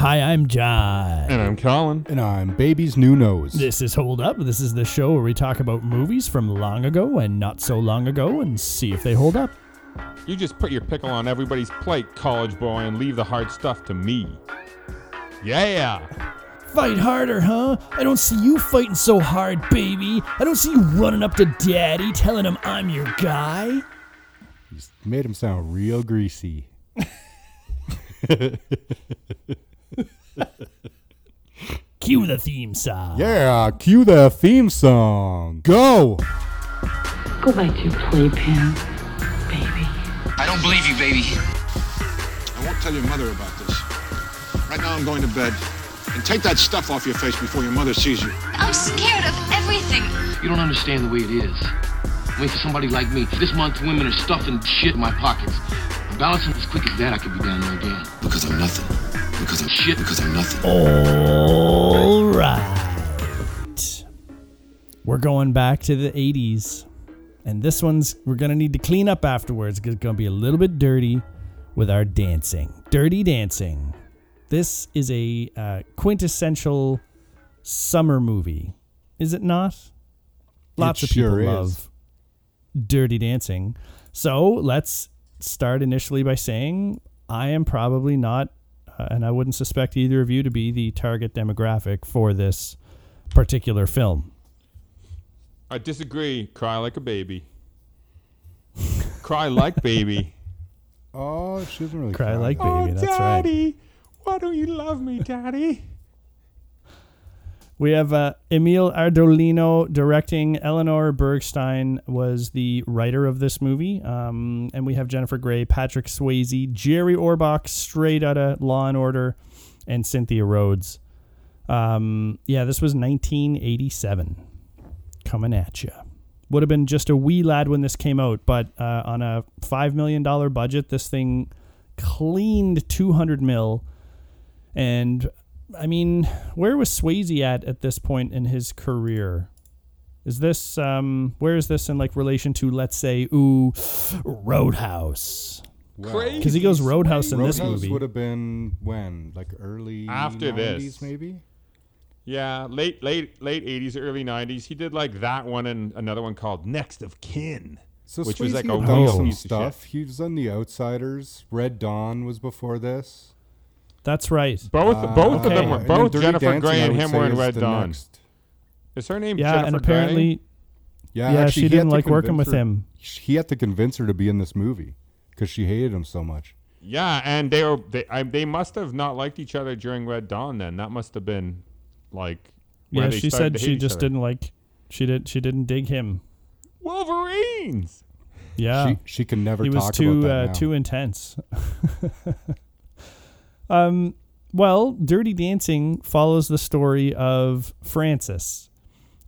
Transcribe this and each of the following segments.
Hi, I'm John. And I'm Colin. And I'm Baby's New Nose. This is Hold Up. This is the show where we talk about movies from long ago and not so long ago and see if they hold up. You just put your pickle on everybody's plate, college boy, and leave the hard stuff to me. Yeah. Fight harder, huh? I don't see you fighting so hard, baby. I don't see you running up to daddy telling him I'm your guy. Just made him sound real greasy. Cue the theme song. Yeah, cue the theme song. Go! Go back to your playpen, baby. I don't believe you, baby. I won't tell your mother about this. Right now, I'm going to bed. And take that stuff off your face before your mother sees you. I'm scared of everything. You don't understand the way it is. Wait for somebody like me. This month, women are stuffing shit in my pockets. I'm balancing as quick as that, I could be down there again. Because I'm nothing. Because I'm Shit. Because I'm nothing. All right. We're going back to the 80s. And this one's, we're going to need to clean up afterwards because it's going to be a little bit dirty with our dancing. Dirty dancing. This is a uh, quintessential summer movie, is it not? Lots of people sure love Dirty Dancing. So let's start initially by saying I am probably not, Uh, and I wouldn't suspect either of you to be the target demographic for this particular film. I disagree. Cry like a baby. Cry like baby. Oh, she doesn't really Cry cry like though. baby. Oh, that's right. Oh, daddy. Why don't you love me, daddy? We have uh, Emil Ardolino directing. Eleanor Bergstein was the writer of this movie. Um, and we have Jennifer Grey, Patrick Swayze, Jerry Orbach, straight out of Law and Order, and Cynthia Rhodes. Um, yeah, this was 1987. Coming at you. Would have been just a wee lad when this came out, but uh, on a $5 million budget, this thing cleaned 200 mil. And I mean, where was Swayze at at this point in his career? Is this um where is this in like relation to let's say ooh Roadhouse? Well, Crazy. Because he goes Roadhouse in this Roadhouse movie. would have been when? Like early After 90s, this. maybe? Yeah, late, late, late '80s, early '90s. He did like that one and another one called Next of Kin. So Which Swayze was like a had real some piece of shit. stuff. He was on The Outsiders. Red Dawn was before this. That's right. Both, Uh, both of them were both Jennifer Dancing, Grey and him were in Red Dawn. next. Is her name Yeah, Jennifer and Grey? apparently Yeah, Yeah, actually, she didn't like working convince with him. He had to convince her to be in this movie because she hated him so much. Yeah, and they were they I, they must have not liked each other during Red Dawn. Then that must have been like where Yeah, they she said to she just other. didn't like she did she didn't dig him. Wolverines. Yeah. She she can never he talk was too about that uh, now. too intense. um, well, Dirty Dancing follows the story of Frances.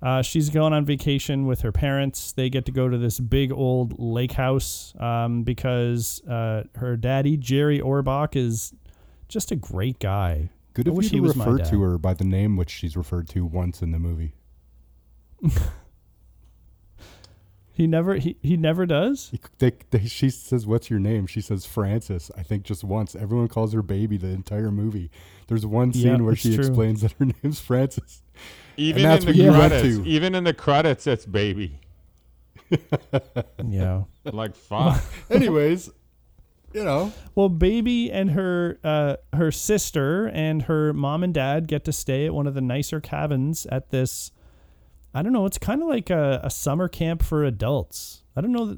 Uh, she's going on vacation with her parents. They get to go to this big old lake house um, because uh, her daddy Jerry Orbach is just a great guy. Good I of wish you to refer to her by the name which she's referred to once in the movie. He never he, he never does. He- They, they, she says, "What's your name?" She says, "Frances." I think just once. Everyone calls her baby the entire movie. There's one scene Yeah, where she true. explains that her name's Frances. Even that's in what the you went credits, to. even in the credits, it's baby. Yeah. Like fuck. Anyways, you know, Well, baby and her uh, her sister and her mom and dad get to stay at one of the nicer cabins at this. I don't know. It's kind of like a, a summer camp for adults. I don't know.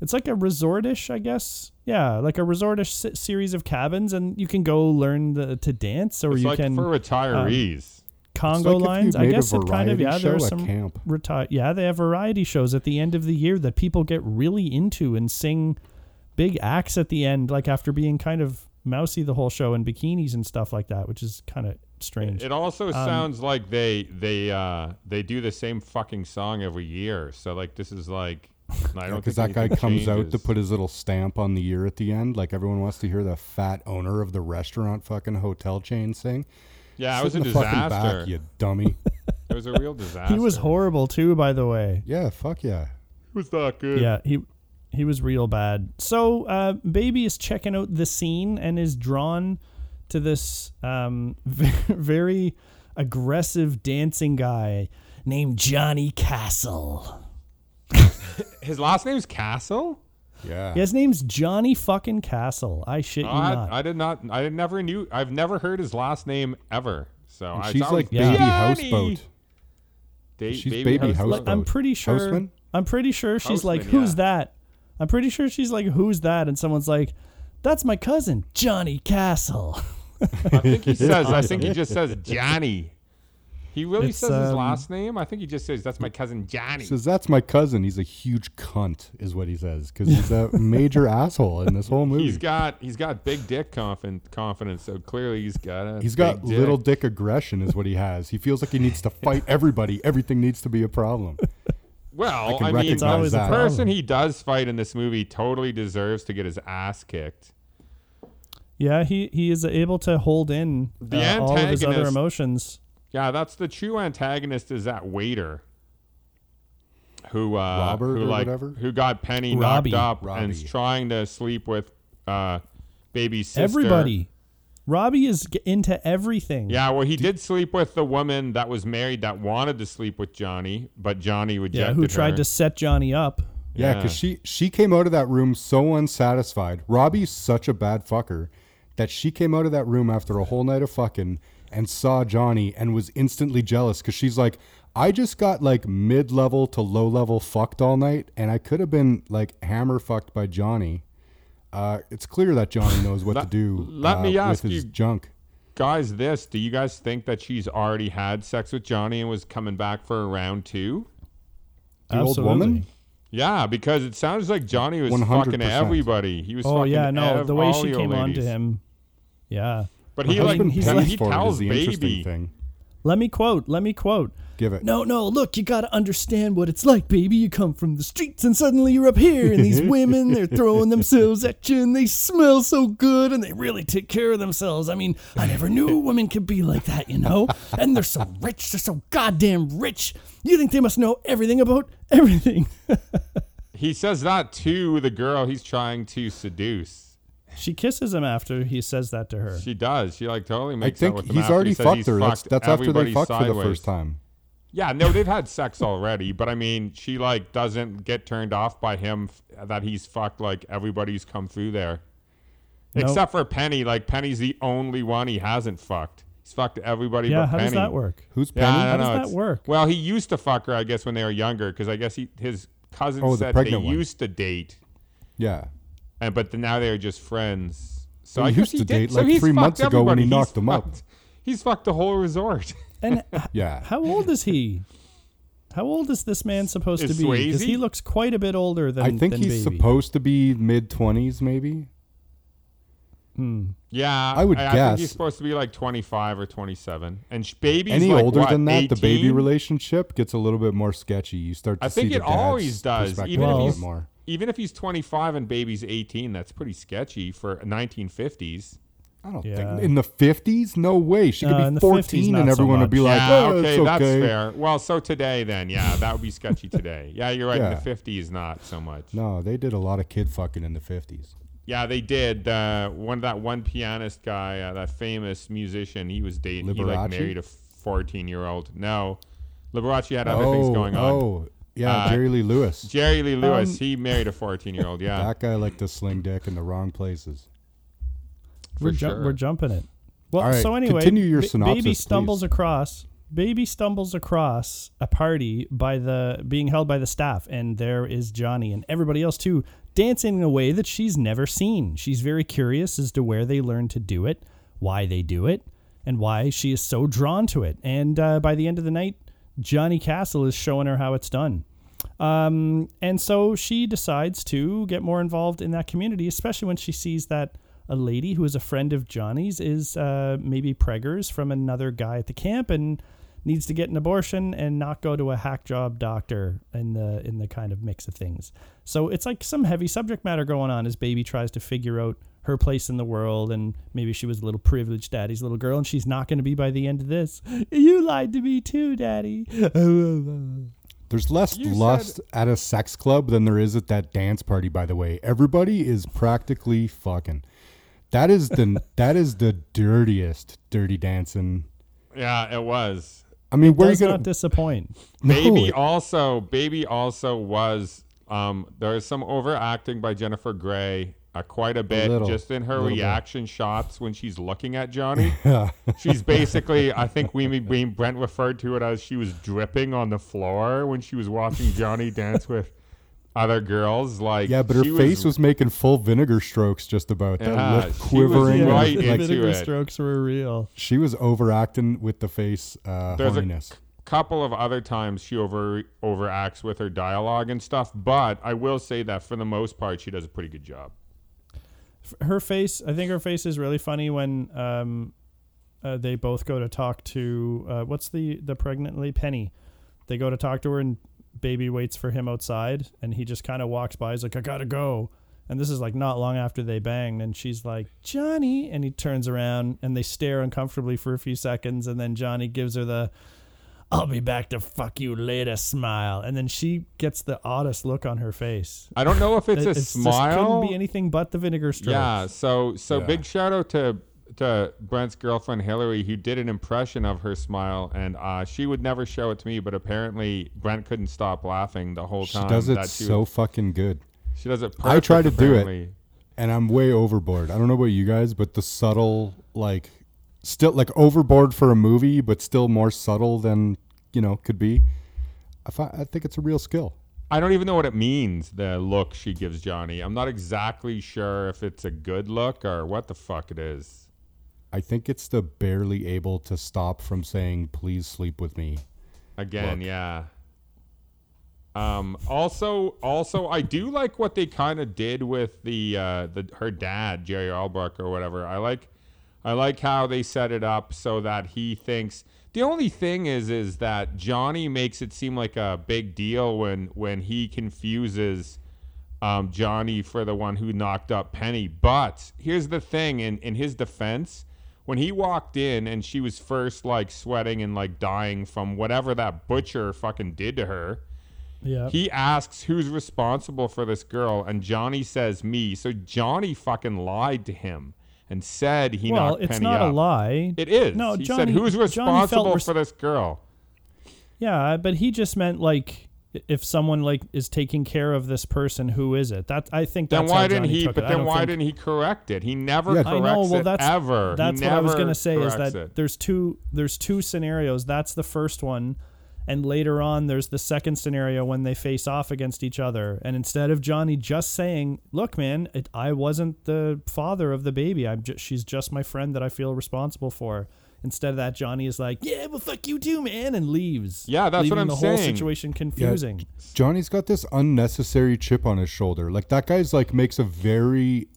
It's like a resortish, I guess. Yeah, like a resortish s- series of cabins, and you can go learn the, to dance, or it's you like can for um, retirees. Congo like lines. I guess it kind of yeah. show There's some camp. reti- Yeah, they have variety shows at the end of the year that people get really into and sing big acts at the end, like after being kind of mousy the whole show in bikinis and stuff like that, which is kind of strange. It also Um, sounds like they they uh they do the same fucking song every year. So like this is like I don't because think that guy anything comes out to put his little stamp on the year at the end. Like everyone wants to hear the fat owner of the restaurant fucking hotel chain sing. Yeah, it Sit was a in the fucking disaster. back, you dummy. It was a real disaster. he was horrible too, by the way. yeah, fuck yeah. It was not good. Yeah, he he was real bad. So, uh, baby is checking out the scene and is drawn to this um, very aggressive dancing guy named Johnny Castle. His last name's Castle. Yeah. His name's Johnny fucking Castle. I shit you Oh, I, not. I did not. I never knew. I've never heard his last name ever. So And I she's like was baby Johnny. houseboat. Da- She's baby Like, houseboat. I'm pretty sure. Houseman? I'm pretty sure she's like, "Who's yeah. that?" I'm pretty sure she's like, "Who's that?" And someone's like, "That's my cousin, Johnny Castle." I think he says. I think he just says Johnny. He really It's, says his um, last name. I think he just says that's my cousin Johnny. says that's my cousin. He's a huge cunt, is what he says, because he's a major asshole in this whole movie. He's got he's got big dick confidence. Confidence. So clearly he's got a. He's got dick. little dick aggression, is what he has. He feels like he needs to fight everybody. Everything needs to be a problem. Well, can I, mean, It's always the person he does fight in this movie totally deserves to get his ass kicked. Yeah, he he is able to hold in The uh, all of his other emotions. Yeah, that's the true antagonist is that waiter who uh Robert who or like whatever? who got Penny Robbie. knocked up and is trying to sleep with uh baby sister. Everybody, Robbie is into everything. Yeah, well, he did sleep with the woman that was married that wanted to sleep with Johnny, but Johnny rejected yeah. Who tried her. to set Johnny up? Yeah, Yeah. because she she came out of that room so unsatisfied. Robbie's such a bad fucker that she came out of that room after a whole night of fucking and saw Johnny and was instantly jealous because she's like, I just got like mid level to low level fucked all night, and I could have been like hammer fucked by Johnny. Uh, it's clear that Johnny knows what to do. let uh, me ask with his you- junk. Guys, this, do you guys think that she's already had sex with Johnny and was coming back for a round two? The old woman? Yeah, because it sounds like Johnny was 100%. fucking everybody. He was Oh fucking yeah, no, ev- the way she came on to him. Yeah. But he like husband he's he, pays like- for it tells is the interesting baby. thing. Let me quote. Let me quote. Give it. No, no, look, you gotta understand what it's like, baby. You come from the streets and suddenly you're up here, and these women, they're throwing themselves at you, and they smell so good, and they really take care of themselves. I mean, I never knew women could be like that, you know? And they're so rich, they're so goddamn rich. You think they must know everything about everything. He says that to the girl he's trying to seduce. She kisses him after he says that to her. She does. She like totally I makes think out with him he's after already he says fucked he's her. That's, fucked that's after they everybody fucked for the first time. Yeah, no, they've had sex already, but I mean, she like doesn't get turned off by him f- that he's fucked like everybody's come through there. Nope. Except for Penny. Like Penny's the only one he hasn't fucked. He's fucked everybody yeah, but how Penny. does that work? Who's Penny? I don't How does that work? Well, he used to fuck her, I guess, when they were younger, because I guess he his cousin Oh, the said they one. used to date, Yeah. And but now they're just friends. So They I used to did- date, so like, he's three months fucked ago when he knocked He's them up. He's fucked the whole resort. And Yeah. how old is he? How old is this man supposed Is to be? Because he looks quite a bit older than I think than he's Baby. supposed to be mid 20s, maybe. Hmm. Yeah, I would I, think guess. he's supposed to be like 25 or 27, and sh- baby's Any like, older what, than that, the baby relationship gets a little bit more sketchy. You start to. I think see it the always does. Even a if little he's- bit more. Even if he's 25 and baby's 18, that's pretty sketchy for 1950s. I don't Yeah. think in the 50s. No way. She could in be the 50s, 14 and not so everyone would be like, yeah, "Oh, okay, it's that's okay." fair. Well, so today then, yeah, that would be sketchy today. Yeah, you're right. In the 50s, not so much. No, they did a lot of kid fucking in the 50s. Yeah, they did. Uh, one that one pianist guy, uh, that famous musician, he was dating. He like Liberace? married a 14 year old. No, Liberace had other oh, things going on. oh, yeah, Uh, Jerry Lee Lewis. Jerry Lee Lewis, Um, he married a 14 year old. Yeah, That guy liked to sling dick in the wrong places. for we're, ju- sure. we're jumping it. Well, All right, so anyway, continue your synopsis, baby stumbles please. across. Baby stumbles across a party by the being held by the staff, and there is Johnny and everybody else too, dancing in a way that she's never seen. She's very curious as to where they learned to do it, why they do it, and why she is so drawn to it. And uh, by the end of the night, Johnny Castle is showing her how it's done. Um, and so she decides to get more involved in that community, especially when she sees that a lady who is a friend of Johnny's is uh, maybe preggers from another guy at the camp and needs to get an abortion and not go to a hack job doctor in the in the kind of mix of things. So it's like some heavy subject matter going on as baby tries to figure out her place in the world and maybe she was a little privileged daddy's little girl and she's not going to be by the end of this. You lied to me too, daddy. There's less You lust at a sex club than there is at that dance party, by the way. Everybody is practically fucking. That is the that is the dirtiest dirty dancing. Yeah, it was. I mean, where are you gonna not disappoint. No, Baby it- also, baby also was. Um, there is some overacting by Jennifer Grey, uh, quite a bit, little, just in her little bit. reaction shots when she's looking at Johnny. Yeah. She's basically, I think we, we Brent referred to it as she was dripping on the floor when she was watching Johnny dance with other girls. Like, Yeah, but her she face was, making full vinegar strokes just about. That Yeah, lip she was quivering. and, right the vinegar it. strokes were real. She was overacting with the face uh, There's a horniness. couple of other times she over overacts with her dialogue and stuff, but I will say that for the most part, she does a pretty good job. Her face i think her face is really funny when um uh, they both go to talk to uh, what's the the pregnant lady penny. They go to talk to her and baby waits for him outside and he just kind of walks by he's like i gotta go. And this is like not long after they banged and she's like johnny and he turns around and they stare uncomfortably for a few seconds and then johnny gives her the i'll be back to fuck you later smile and then she gets the oddest look on her face I don't know if it's It- a it's just smile. couldn't be anything but the vinegar strokes Yeah, so so Yeah. big shout out to to Brent's girlfriend Hillary, who did an impression of her smile, and uh, she would never show it to me, but apparently Brent couldn't stop laughing the whole time. She does it that she so was- fucking good. she does it. Perfect, I try to do it. and I'm way overboard. I don't know about you guys, but the subtle, like, still like overboard for a movie, but still more subtle than you know could be. I fi- I think it's a real skill. I don't even know what it means. The look she gives Johnny. I'm not exactly sure if it's a good look or what the fuck it is. I think it's the barely able to stop from saying "please sleep with me." Again, look. yeah. Um, also, also, I do like what they kind of did with the uh, the her dad, Jerry Albrook or whatever. I like, I like how they set it up so that he thinks. The only thing is, is that Johnny makes it seem like a big deal when when he confuses um, Johnny for the one who knocked up Penny. But here's the thing: in in his defense, when he walked in and she was first like sweating and like dying from whatever that butcher fucking did to her, yeah he asks who's responsible for this girl, and Johnny says me. So Johnny fucking lied to him and said he well, knocked it's not a lie. It is. No, he Johnny- said who's responsible res- for this girl. Yeah, but he just meant like if someone like is taking care of this person, who is it? That I think Then that's why didn't he? But it. Then why think- didn't he correct it? He never Yeah. corrects I know. Well, it that's ever. He That's what I was gonna say. Is that it. there's two there's two scenarios. That's the first one, and later on there's the second scenario when they face off against each other. And instead of Johnny just saying, "Look, man, it, I wasn't the father of the baby. I'm just she's just my friend that I feel responsible for." Instead of that, Johnny is like, "Yeah, well, fuck you too, man," and leaves. Yeah, that's what I'm the whole situation confusing. Johnny's got this unnecessary chip on his shoulder. Like that guy's like makes a very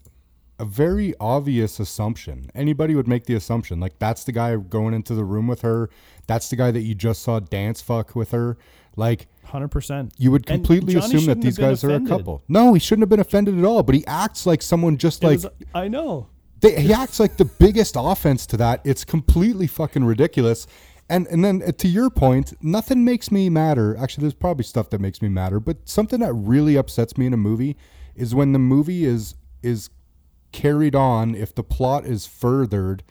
a very obvious assumption. Anybody would make the assumption like that's the guy going into the room with her. That's the guy that you just saw dance fuck with her. Like Hundred percent. you would completely assume that these guys are a couple. No, he shouldn't have been offended at all, but he acts like someone just like I know. they, he acts like the biggest offense to that. It's completely fucking ridiculous. And and then uh, to your point, nothing makes me madder. Actually, there's probably stuff that makes me madder, but something that really upsets me in a movie is when the movie is is carried on if the plot is furthered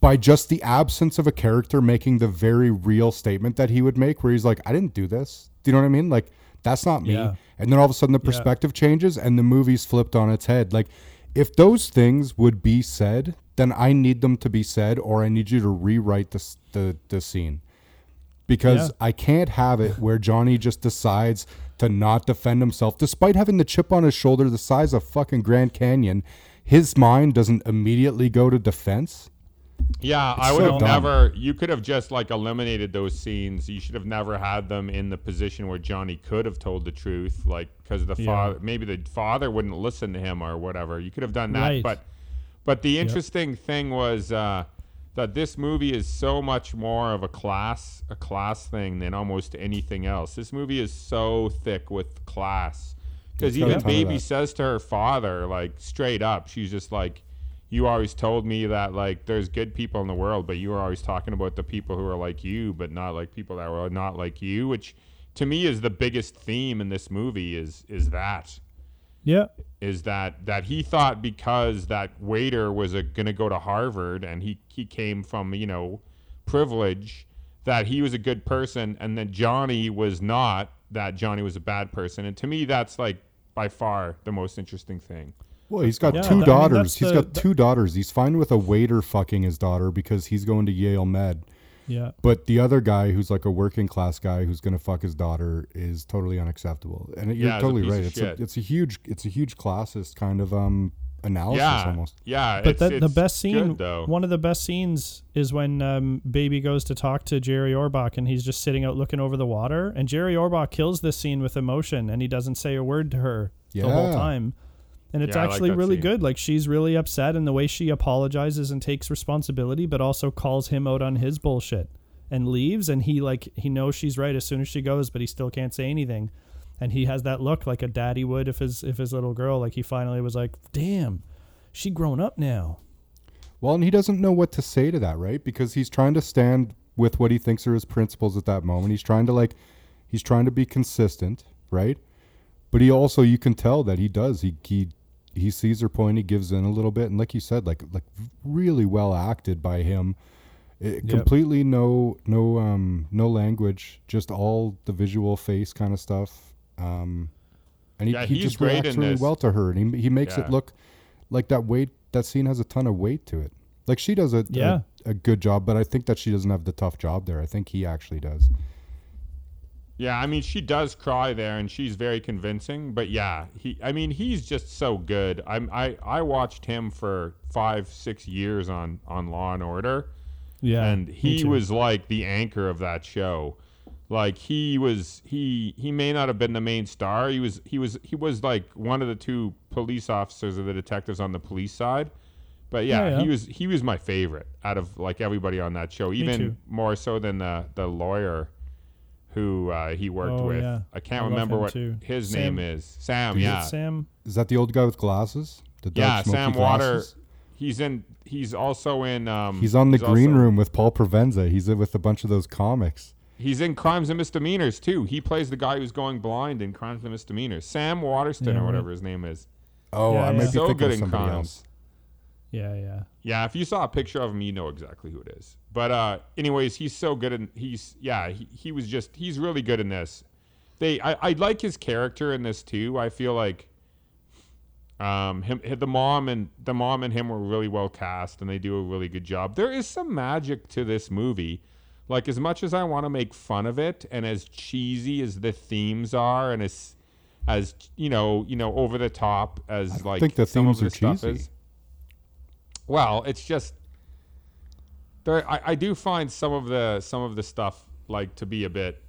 by just the absence of a character making the very real statement that he would make where he's like, I didn't do this. Do you know what I mean? Like that's not me. Yeah. And then all of a sudden the perspective changes and the movie's flipped on its head. Like if those things would be said, then I need them to be said or I need you to rewrite the the, the scene. Because Yeah. I can't have it where Johnny just decides to not defend himself despite having the chip on his shoulder the size of fucking Grand Canyon. His mind doesn't immediately go to defense. Yeah, I so would have dumb. never. You could have just like eliminated those scenes. You should have never had them in the position where Johnny could have told the truth, like because the Yeah. father, maybe the father wouldn't listen to him or whatever. You could have done that, Right. but but the interesting thing was uh, that this movie is so much more of a class a class thing than almost anything else. This movie is so thick with class because It's got a even baby says to her father like straight up, she's just like you always told me that like there's good people in the world, but you were always talking about the people who are like you, but not like people that were not like you, which to me is the biggest theme in this movie is is that. Yeah. is that that he thought because that waiter was gonna go to Harvard and he he came from you know privilege that he was a good person and that Johnny was not that Johnny was a bad person and to me that's like by far the most interesting thing. Well, he's got Yeah, two th- I mean, daughters. that's He's the- got two daughters. He's fine with a waiter fucking his daughter because he's going to Yale Med. Yeah. But the other guy, who's like a working class guy, who's going to fuck his daughter, is totally unacceptable. And you're Yeah, totally piece right. It's a, it's a huge, it's a huge classist kind of um analysis yeah, almost. yeah. But it's, that, the it's best scene, good, though. one of the best scenes, is when um, Baby goes to talk to Jerry Orbach, and he's just sitting out looking over the water, and Jerry Orbach kills this scene with emotion, and he doesn't say a word to her the whole Yeah. time, and it's Yeah, I like actually really scene. good. Like she's really upset, and the way she apologizes and takes responsibility, but also calls him out on his bullshit, and leaves, and he like he knows she's right as soon as she goes, but he still can't say anything. And he has that look like a daddy would if his if his little girl like he finally was like, "Damn, she grown up now." Well, and he doesn't know what to say to that, right? Because he's trying to stand with what he thinks are his principles at that moment. He's trying to like, he's trying to be consistent, right? But he also, you can tell that he does. He he he sees her point. He gives in a little bit, and like you said, like like really well acted by him. It, Completely no no um no language, just all the visual face kind of stuff. Um, and he, Yeah, he just reacts really this. well to her, and he he makes Yeah. it look like that weight. That scene has a ton of weight to it. Like she does a, Yeah. a a good job, but I think that she doesn't have the tough job there. I think he actually does. Yeah, I mean, she does cry there, and she's very convincing. But yeah, he, I mean, he's just so good. I'm, I, I watched him for five, six years on on Law and Order, Yeah, and he was like the anchor of that show. Like he was, he he may not have been the main star. He was, he was, he was like one of the two police officers or the detectives on the police side. But yeah, Yeah, yeah. he was he was my favorite out of like everybody on that show, even more so than the the lawyer who uh, he worked Oh, with. yeah. I can't I remember what too. his Sam- name is. Sam, Is yeah, Sam. Is that the old guy with glasses? The dark yeah, smoky Sam Water. glasses? He's in. He's also in. Um, He's on the green also- room with Paul Provenza. He's with a bunch of those comics. He's in Crimes and Misdemeanors too. He plays the guy who's going blind in Crimes and Misdemeanors. Sam Waterston Yeah, or right. whatever his name is. Oh, Yeah, I yeah. might be so thinking good of in somebody Crimes. else. Yeah, yeah. Yeah, if you saw a picture of him, you know exactly who it is. But uh, anyways, he's so good in he's yeah he, he was just he's really good in this. They I, I like his character in this too. I feel like um him the mom and the mom and him were really well cast and they do a really good job. There is some magic to this movie. Like as much as I want to make fun of it and as cheesy as the themes are and as as you know you know over the top as like think the some of themes the are stuff cheesy. is. Well, it's just there. I, I do find some of the some of the stuff like to be a bit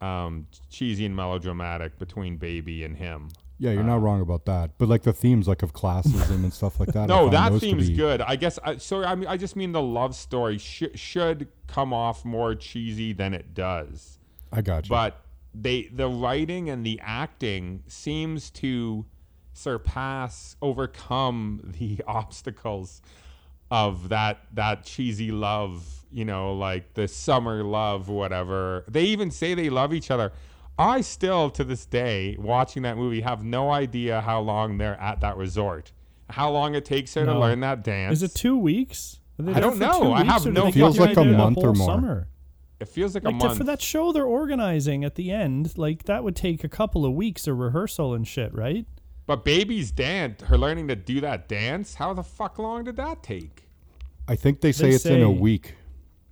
um, cheesy and melodramatic between Baby and him. Yeah, you're not wrong about that. But like the themes, like of classism and stuff like that. No, that theme's be- good. I guess. I, sorry, I mean, I just mean the love story sh- should come off more cheesy than it does. I got you. but they the writing and the acting seems to surpass overcome the obstacles of that that cheesy love you know like the summer love whatever they even say they love each other i still to this day watching that movie have no idea how long they're at that resort how long it takes her to learn that dance Is it two weeks? I don't know. I weeks, have or do no they Feels like a month or more. Summer? it feels like, Like a to, month for that show they're organizing at the end, like that would take a couple of weeks of rehearsal and shit, right? But baby's dance her learning to do that dance how the fuck long did that take I think they say They it's in a say- week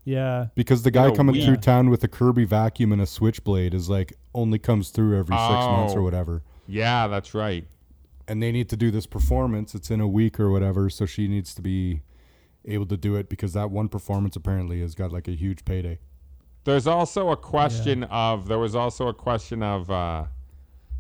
Yeah. because the guy a coming week. through town with a Kirby vacuum and a switchblade is like only comes through every six months or Oh. whatever. Yeah, that's right. And they need to do this performance. It's in a week or whatever, so she needs to be able to do it because that one performance apparently has got like a huge payday. There's also a question of there was also a question of uh,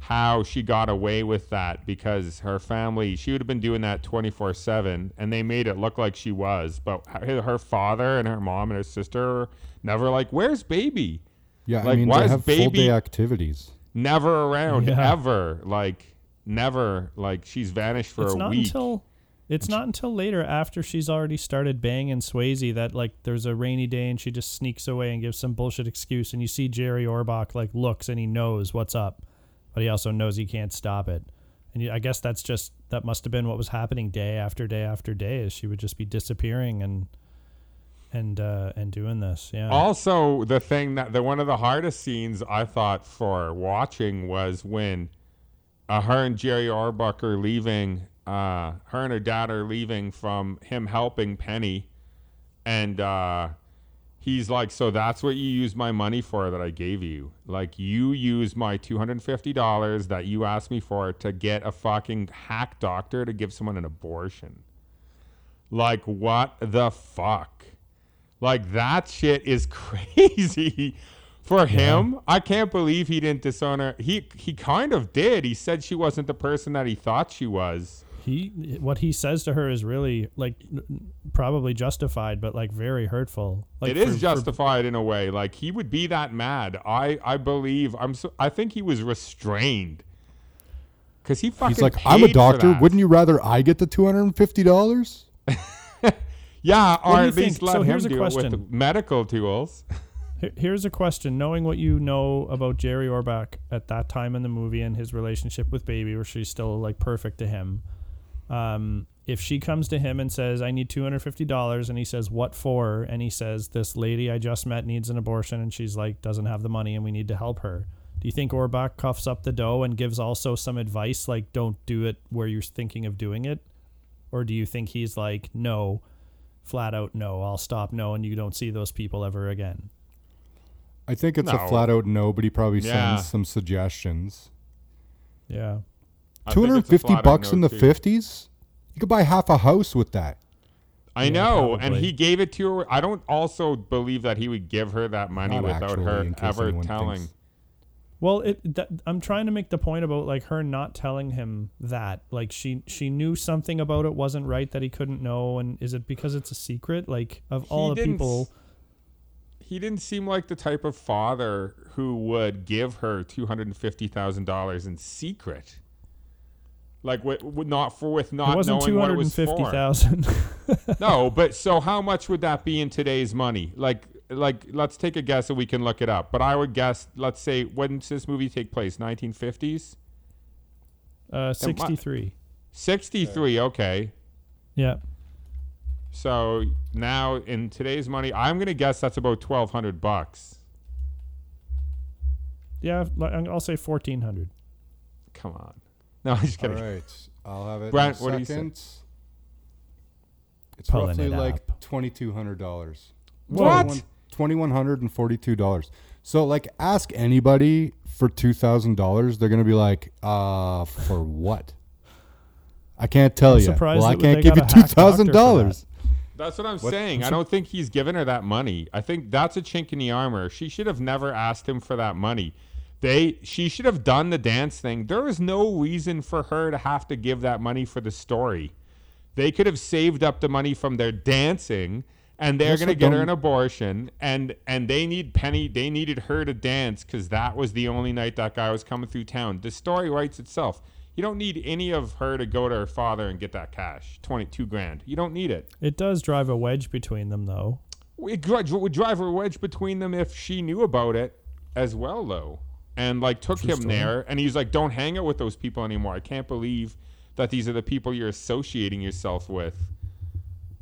how she got away with that because her family she would have been doing that 24 7 and they made it look like she was but her, her father and her mom and her sister were never like where's baby Yeah, I Like, mean why they is have full baby- day activities. never around Yeah. ever like never like she's vanished for it's a not week until it's not until later after she's already started banging Swayze that like there's a rainy day and she just sneaks away and gives some bullshit excuse and you see Jerry Orbach like looks and he knows what's up, but he also knows he can't stop it. and I guess that's just that must have been what was happening day after day after day. Is she would just be disappearing and and uh, and doing this. Yeah. Also, the thing that the one of the hardest scenes I thought for watching was when uh, her and Jerry are leaving. Uh, her and her dad are leaving from him helping Penny, and uh, he's like, "So that's what you use my money for that I gave you? Like you use my two hundred and fifty dollars that you asked me for to get a fucking hack doctor to give someone an abortion? Like what the fuck?" Like that shit is crazy for him. I can't believe he didn't disown her. He he kind of did. He said she wasn't the person that he thought she was. He what he says to her is really like n- probably justified, but like very hurtful. Like it is for- for- justified in a way. Like he would be that mad. I I believe. I'm. So, I think he was restrained. Cause he fucking. He's like, I'm a doctor. Wouldn't you rather I get the two hundred and fifty dollars? Yeah, or do you at least think? let So him here's a do it with question. medical tools. Here's a question: Knowing what you know about Jerry Orbach at that time in the movie and his relationship with Baby, where she's still like perfect to him, um, if she comes to him and says, "I need two hundred fifty dollars," and he says, "What for?" and he says, "This lady I just met needs an abortion," and she's like, "Doesn't have the money, and we need to help her." Do you think Orbach cuffs up the dough and gives also some advice, like "Don't do it where you're thinking of doing it," or do you think he's like, "No"? Flat out, no, I'll stop, no, and you don't see those people ever again. I think it's No. a flat out no, but he probably Yeah. sends some suggestions. Yeah. I Two think hundred it's a fifty flat-out bucks in the fifties? You could buy half a house with that. I Yeah, know, and he gave it to her. I don't also believe that he would give her that money Not without her ever telling. thinks- Well, it that, I'm trying to make the point about like her not telling him that. Like she she knew something about it wasn't right that he couldn't know and is it because it's a secret? Like of all the people He didn't seem like the type of father who would give her two hundred and fifty thousand dollars in secret. Like with, with not for with it not wasn't knowing what it was fifty for. thousand. No, but so how much would that be in today's money? Like like let's take a guess and we can look it up. But I would guess let's say when does this movie take place? Nineteen fifties? uh sixty three. Sixty three, okay. Yeah. So now in today's money, I'm gonna guess that's about twelve hundred bucks. Yeah, I'll say fourteen hundred. Come on. No, I'm just All kidding. right. I'll have it Brent, in what a do you say? It's Pulling roughly it like up. twenty two hundred dollars. What? Twenty one hundred and forty two dollars. So like ask anybody for two thousand dollars, they're gonna be like, uh, for what? I can't tell I'm you. surprised Well, I that can't give you got a two hack doctor thousand for dollars. That's what I'm What- saying. I don't think he's given her that money. I think that's a chink in the armor. She should have never asked him for that money. They she should have done the dance thing. There is no reason for her to have to give that money for the story. They could have saved up the money from their dancing and they're going to get her an abortion and and they need Penny they needed her to dance cuz that was the only night that guy was coming through town. The story writes itself. You don't need any of her to go to her father and get that cash, 22 grand. You don't need it. It does drive a wedge between them though. It would drive a wedge between them if she knew about it as well, though, and like took him there. And he's like, "Don't hang out with those people anymore. I can't believe that these are the people you're associating yourself with."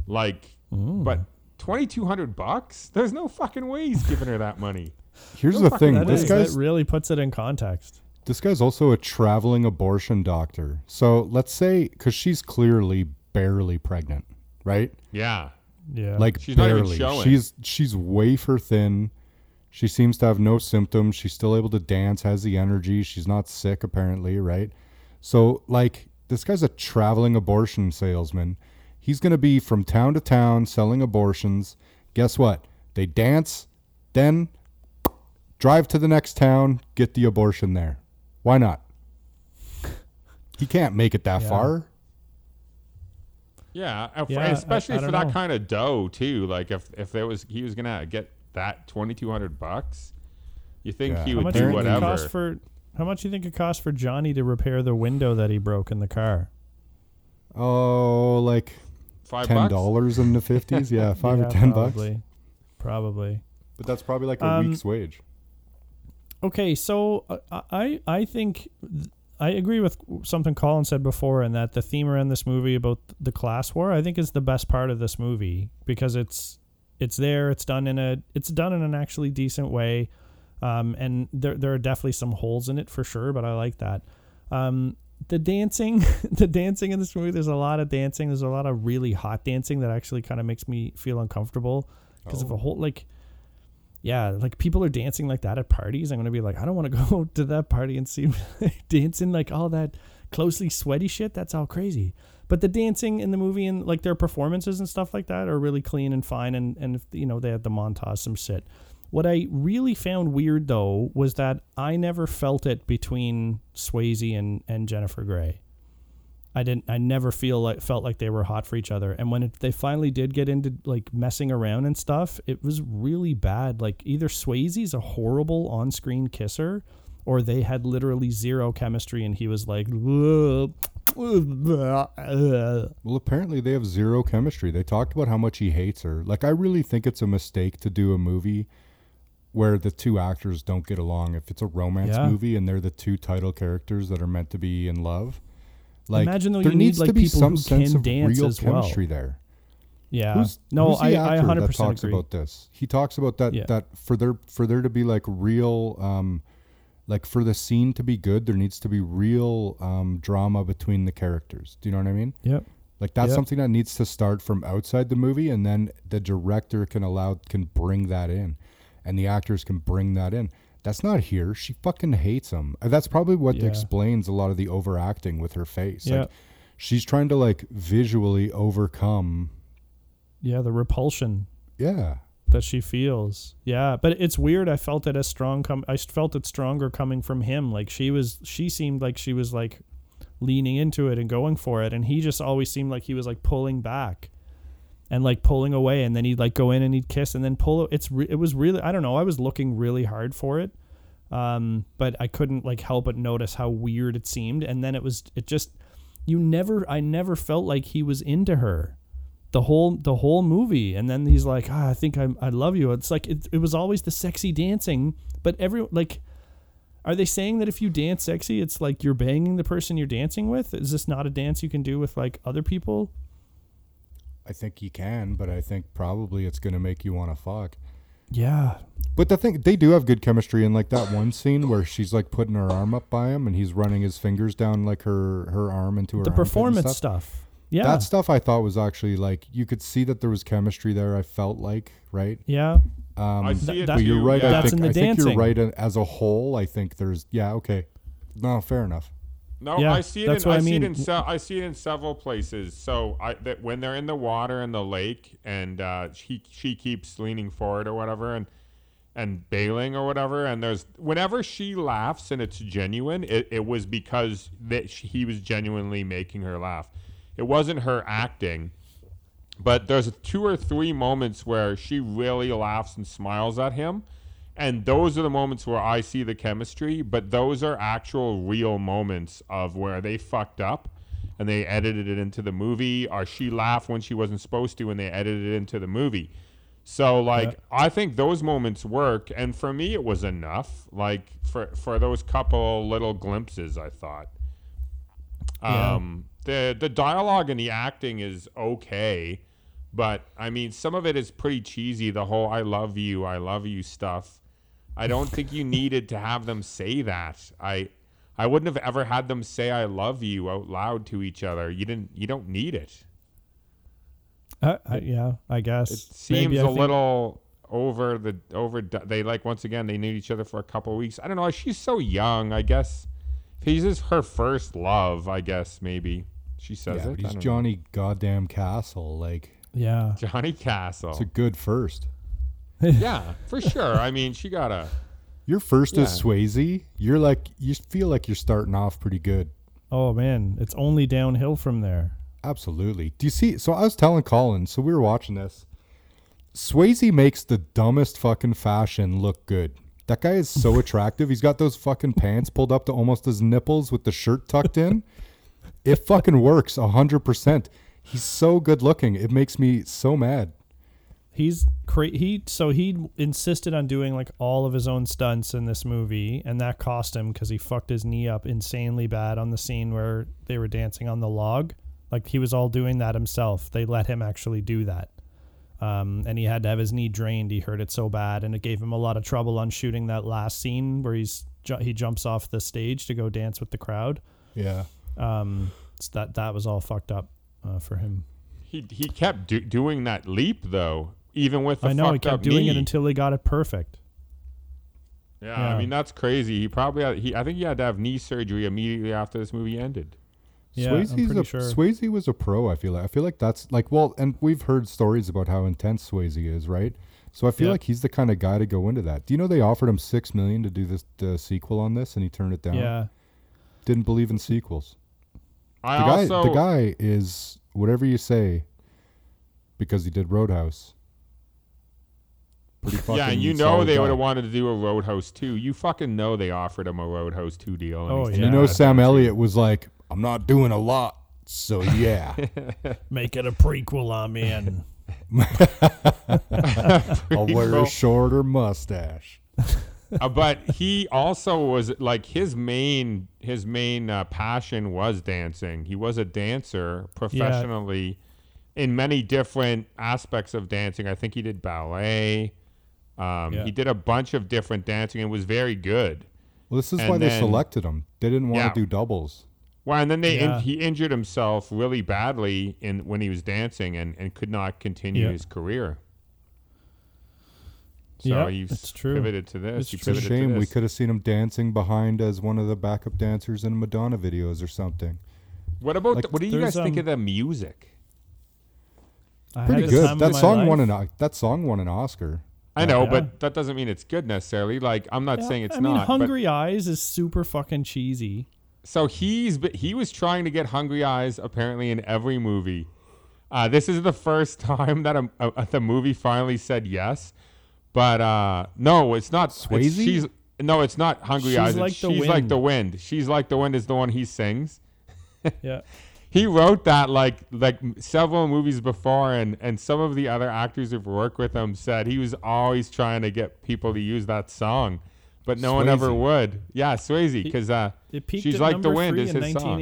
Like, but twenty two hundred bucks? There's no fucking way he's giving her that money. Here's No the thing. That This guy really puts it in context. This guy's also a traveling abortion doctor. So let's say, because she's clearly barely pregnant, right? Yeah, Yeah. Like She's not even barely. showing. She's she's wafer thin. She seems to have no symptoms. She's still able to dance. Has the energy. She's not sick apparently, right? So like this guy's a traveling abortion salesman. He's gonna be from town to town selling abortions. Guess what? They dance, then drive to the next town, get the abortion there. Why not? He can't make it that Yeah. far. yeah, and Yeah, especially I for don't that know. kind of dough too. Like if if there was he was gonna get that twenty two hundred bucks, you think Yeah. he How how would do do you think it whatever? cost for how much do you think it cost for Johnny to repair the window that he broke in the car? Oh, like five ten dollars in the fifties. Yeah, five Yeah, or ten bucks. probably. Probably. But that's probably like a Um, week's wage. Okay, so uh, I I think I I agree with something Colin said before, and that the theme around this movie about the class war, I think, is the best part of this movie because it's it's there, it's done in a it's done in an actually decent way, um, and there there are definitely some holes in it for sure, but I like that. Um, the dancing, the dancing in this movie, there's a lot of dancing. There's a lot of really hot dancing that actually kind of makes me feel uncomfortable because of a whole like yeah, like people are dancing like that at parties. I'm gonna be like, I don't want to go to that party and see dancing like all that closely sweaty shit. That's all crazy. But the dancing in the movie and like their performances and stuff like that are really clean and fine. And and you know they had the montage some shit. What I really found weird though was that I never felt it between Swayze and and Jennifer Grey. I didn't. I never feel like felt like they were hot for each other. And when it, they finally did get into like messing around and stuff, it was really bad. Like either Swayze's a horrible on-screen kisser, or they had literally zero chemistry, and he was like, Well, apparently they have zero chemistry. They talked about how much he hates her. Like, I really think it's a mistake to do a movie where the two actors don't get along. If it's a romance Yeah. movie and they're the two title characters that are meant to be in love, like Imagine, though, there you need, needs like, to be people some who sense can of dance real as well. chemistry there. yeah. Who's, no, who's the I, I actor 100% that talks agree. about this. He talks about that Yeah. that for there for there to be like real um like for the scene to be good, there needs to be real um drama between the characters. Do you know what I mean? Yep. Like that's Yep. something that needs to start from outside the movie, and then the director can allow can bring that in, and the actors can bring that in. That's not here. She fucking hates him. That's probably what Yeah. explains a lot of the overacting with her face. Yeah. Like she's trying to like visually overcome. Yeah, the repulsion Yeah, that she feels. Yeah, but it's weird. I felt it as strong. Com- I felt it stronger coming from him. Like she was, she seemed like she was like leaning into it and going for it, and he just always seemed like he was like pulling back and like pulling away, and then he'd like go in and he'd kiss and then pull. It's re- it was really I don't know. I was looking really hard for it, um, but I couldn't like help but notice how weird it seemed, and then it was it just you never I never felt like he was into her the whole the whole movie. And then he's like ah, i think I, I love you. It's like it, it was always the sexy dancing but every like are they saying that if you dance sexy it's like you're banging the person you're dancing with? Is this not a dance you can do with like other people? I think you can, but I think probably it's gonna make you want to fuck. yeah. But the thing they do have good chemistry in like that one scene where she's like putting her arm up by him and he's running his fingers down like her her arm into her the performance stuff. stuff, yeah That stuff I thought was actually like you could see that there was chemistry there. I felt like right. yeah Um, I see it that- but you're right. yeah. I That's think in the I think you're right as a whole. I think there's yeah okay. No, fair enough. No, Yeah, I see it. that's in, what I, I see it in. Se- I see it in several places. So I that when they're in the water in the lake, and uh, she she keeps leaning forward or whatever, and and bailing or whatever, and there's whenever she laughs and it's genuine, it, it was because that she, he was genuinely making her laugh. It wasn't her acting. But there's two or three moments where she really laughs and smiles at him. And those are the moments where I see the chemistry, but those are actual real moments of where they fucked up and they edited it into the movie, or she laughed when she wasn't supposed to and they edited it into the movie. So like I think those moments work and for me it was enough. Like for for those couple little glimpses I thought. Yeah. Um, The the dialogue and the acting is okay, but I mean some of it is pretty cheesy. The whole "I love you, I love you" stuff. I don't think you needed to have them say that. I I wouldn't have ever had them say "I love you" out loud to each other. You didn't. You don't need it. Uh, I, yeah i guess It seems a little over the over. They like once again they knew each other for a couple of weeks. I don't know. She's so young. I guess if he's just her first love. I guess maybe she says Yeah, it. he's don't know. Johnny Goddamn Castle. Like yeah Johnny Castle. it's a good first. yeah, for sure. I mean, she got a. Your first is Yeah. Swayze. You're like you feel like you're starting off pretty good. oh man it's only downhill from there Absolutely. Do you see? So I was telling Colin. So we were watching this. Swayze makes the dumbest fucking fashion look good. That guy is so attractive. He's got those fucking pants pulled up to almost his nipples with the shirt tucked in. It fucking works a hundred percent. He's so good looking. It makes me so mad. he's cra- he so he insisted on doing like all of his own stunts in this movie, and that cost him because he fucked his knee up insanely bad on the scene where they were dancing on the log. Like he was all doing that himself. They let him actually do that. Um, and he had to have his knee drained. He hurt it so bad, and it gave him a lot of trouble on shooting that last scene where he's he jumps off the stage to go dance with the crowd. Yeah. Um, so that that was all fucked up uh, for him. He he kept do- doing that leap though, even with the I know he kept doing knee. it until he got it perfect. yeah, yeah. I mean that's crazy. He probably had, he I think he had to have knee surgery immediately after this movie ended. Yeah, I'm Swayze's pretty a, sure. Swayze was a pro. I feel like I feel like that's like well, and we've heard stories about how intense Swayze is, right? So I feel Yeah. like he's the kind of guy to go into that. Do you know they offered him six million to do this the sequel on this, and he turned it down. Yeah. Didn't believe in sequels. I The guy, also the guy is whatever you say, because he did Roadhouse. Pretty fucking yeah, and you know solid they guy. would have wanted to do a Roadhouse 2. You fucking know they offered him a Roadhouse 2 deal. And Oh, he And said, you know Sam don't Elliott was like, "I'm not doing a lot, so yeah, Make it a prequel I'm in. I'll wear a Prequel. shorter mustache." Uh, but he also was like his main his main uh, passion was dancing. He was a dancer professionally in many different aspects of dancing. I think he did ballet. Um, Yeah. He did a bunch of different dancing and was very good. Well, this is And why they selected him. They didn't want Yeah. to do doubles. Well, and then they Yeah. in, he injured himself really badly in when he was dancing and, and could not continue Yeah. his career. So Yeah, he's it's true. pivoted to this. It's a shame we could have seen him dancing behind as one of the backup dancers in Madonna videos or something. What about Like, the, what do you guys there's, think um, of the music? I Pretty had the time good. That song life. won an that song won an Oscar. I know, Yeah. but that doesn't mean it's good necessarily. Like I'm not Yeah, saying it's I mean, not. but- Hungry Eyes is super fucking cheesy. so he's but he was trying to get Hungry Eyes apparently in every movie. Uh, this is the first time that a, a, the movie finally said yes, but uh, no, it's not. it's- Swayze? she's no, it's not Hungry She's Eyes. Like it's the she's like the wind. She's like the wind is the one he sings. Yeah. He wrote that like like several movies before, and and some of the other actors who've worked with him said he was always trying to get people to use that song, but no one ever would. Yeah, Swayze, because uh, she's like the wind is in his song.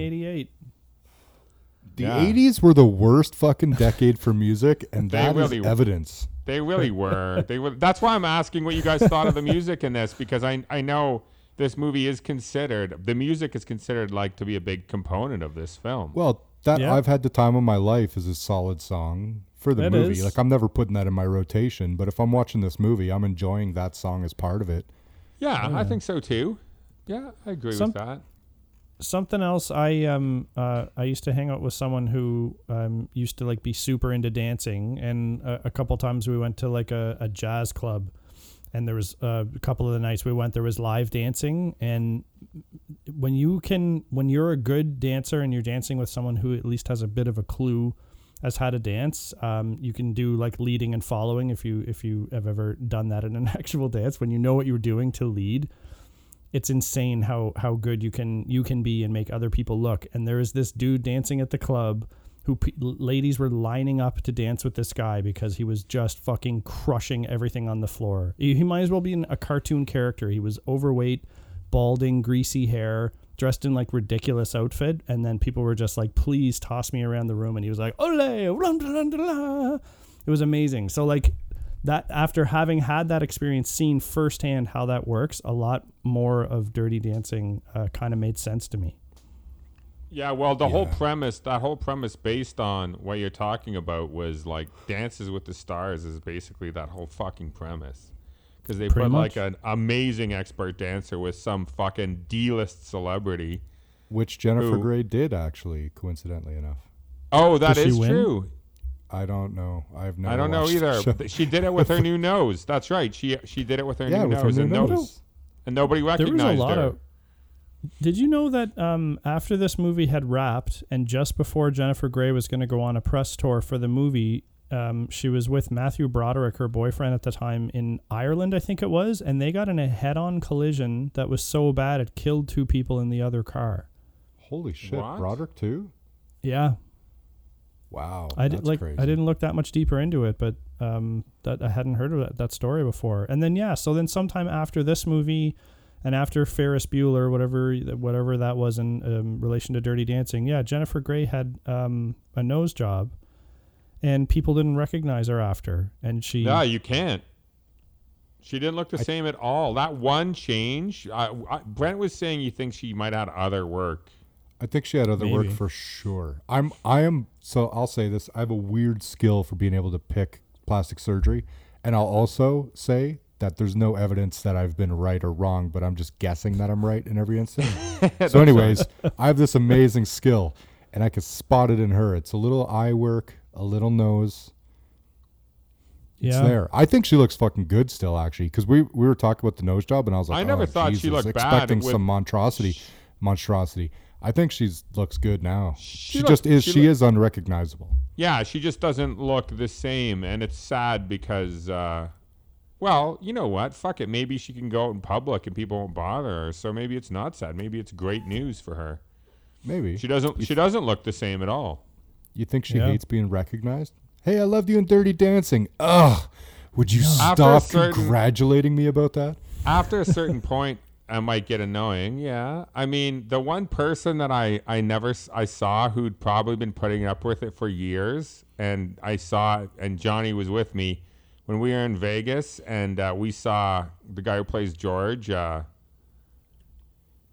1988. The Yeah. 80s were the worst fucking decade for music, and They that is really- evidence. They really were. They were. That's why I'm asking what you guys thought of the music in this because I I know this movie is considered the music is considered like to be a big component of this film. Well, that Yeah. I've had the time of my life is a solid song for the It movie. is. Like I'm never putting that in my rotation, but if I'm watching this movie, I'm enjoying that song as part of it. yeah, I think so too. Yeah, I agree Some- with that. Something else, I um uh, I used to hang out with someone who um used to like be super into dancing, and a, a couple times we went to like a, a jazz club, and there was uh, a couple of the nights we went there was live dancing, and when you can when you're a good dancer and you're dancing with someone who at least has a bit of a clue as how to dance um, you can do like leading and following if you if you have ever done that in an actual dance when you know what you're doing to lead it's insane how how good you can you can be and make other people look. And there is this dude dancing at the club who p- ladies were lining up to dance with this guy because he was just fucking crushing everything on the floor. He, he might as well be in a cartoon character. He was overweight balding greasy hair dressed in like ridiculous outfit. And then people were just like please toss me around the room. And he was like ole rum, da, da, da, da." it was amazing. So like that after having had that experience seen firsthand how that works a lot more of dirty dancing uh, kind of made sense to me Yeah, well, the whole premise, that whole premise based on what you're talking about was like Dances with the Stars is basically that whole fucking premise. Because they Pretty put like an amazing expert dancer with some fucking D-list celebrity. Which Jennifer Who? Grey did actually, coincidentally enough. Oh, that Did she is win? true. I don't know. I've never I don't know either. She did it with her new nose. That's right. She she did it with her yeah, new with her nose, new and, no- nose. and nobody recognized there was recognized a lot her. of did you know that um, after this movie had wrapped and just before jennifer grey was going to go on a press tour for the movie um, she was with matthew broderick her boyfriend at the time in ireland i think it was and they got in a head-on collision that was so bad it killed two people in the other car Holy shit, What? Broderick too? yeah Wow, I did, like crazy. I didn't look that much deeper into it, but um, that I hadn't heard of that, that story before. And then yeah, so then sometime after this movie, and after Ferris Bueller, whatever whatever that was in um, relation to Dirty Dancing, yeah, Jennifer Grey had um, a nose job, and people didn't recognize her after, and she No, you can't. She didn't look the same at all. That one change, I, I, Brent was saying he thinks she might have had other work. I think she had other work for sure. I'm I am so I'll say this. I have a weird skill for being able to pick plastic surgery. And I'll also say that there's no evidence that I've been right or wrong, but I'm just guessing that I'm right in every instance. so anyways, I have this amazing skill and I can spot it in her. It's a little eye work, a little nose. It's yeah. there. I think she looks fucking good still, actually, because we we were talking about the nose job, and I was like, I never oh, thought she Jesus, looked bad expecting with- some monstrosity, monstrosity. I think she's looks good now. She, look- just is. she She, look- is unrecognizable. Yeah, she just doesn't look the same, and it's sad because, uh, well, you know what? Fuck it. Maybe she can go out in public and people won't bother her. So maybe it's not sad. Maybe it's great news for her. Maybe She doesn't. She doesn't look the same at all. you think she Yeah. hates being recognized? Hey, I loved you in Dirty Dancing. Ugh. Would you After a stop certain- congratulating me about that? After a certain point, I might get annoying. Yeah. I mean, the one person that I I never s- I saw who'd probably been putting up with it for years, and I saw and Johnny was with me when we were in Vegas, and uh, we saw the guy who plays George. Uh,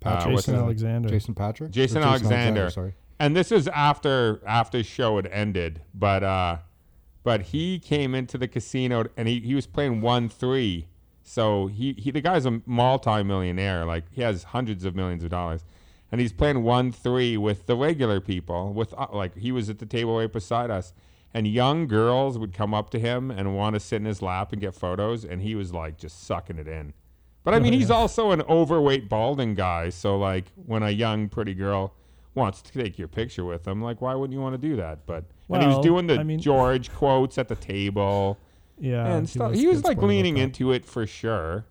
Patrick, Jason uh, Alexander. Jason Patrick. Or Jason, Alexander. Sorry. And this is after after the show had ended, but uh, but he came into the casino and he, he was playing one three. So he, he the guy's a multi-millionaire, like he has hundreds of millions of dollars, and he's playing one three with the regular people. With uh, like he was at the table right beside us, and young girls would come up to him and want to sit in his lap and get photos, and he was like just sucking it in. But I mean, he's also an overweight, balding guy. So like, when a young, pretty girl wants to take your picture with him, like, why wouldn't you want to do that? But and he was doing the I mean- George quotes at the table Yeah, and stuff. He was good like sport about leaning that. into it for sure.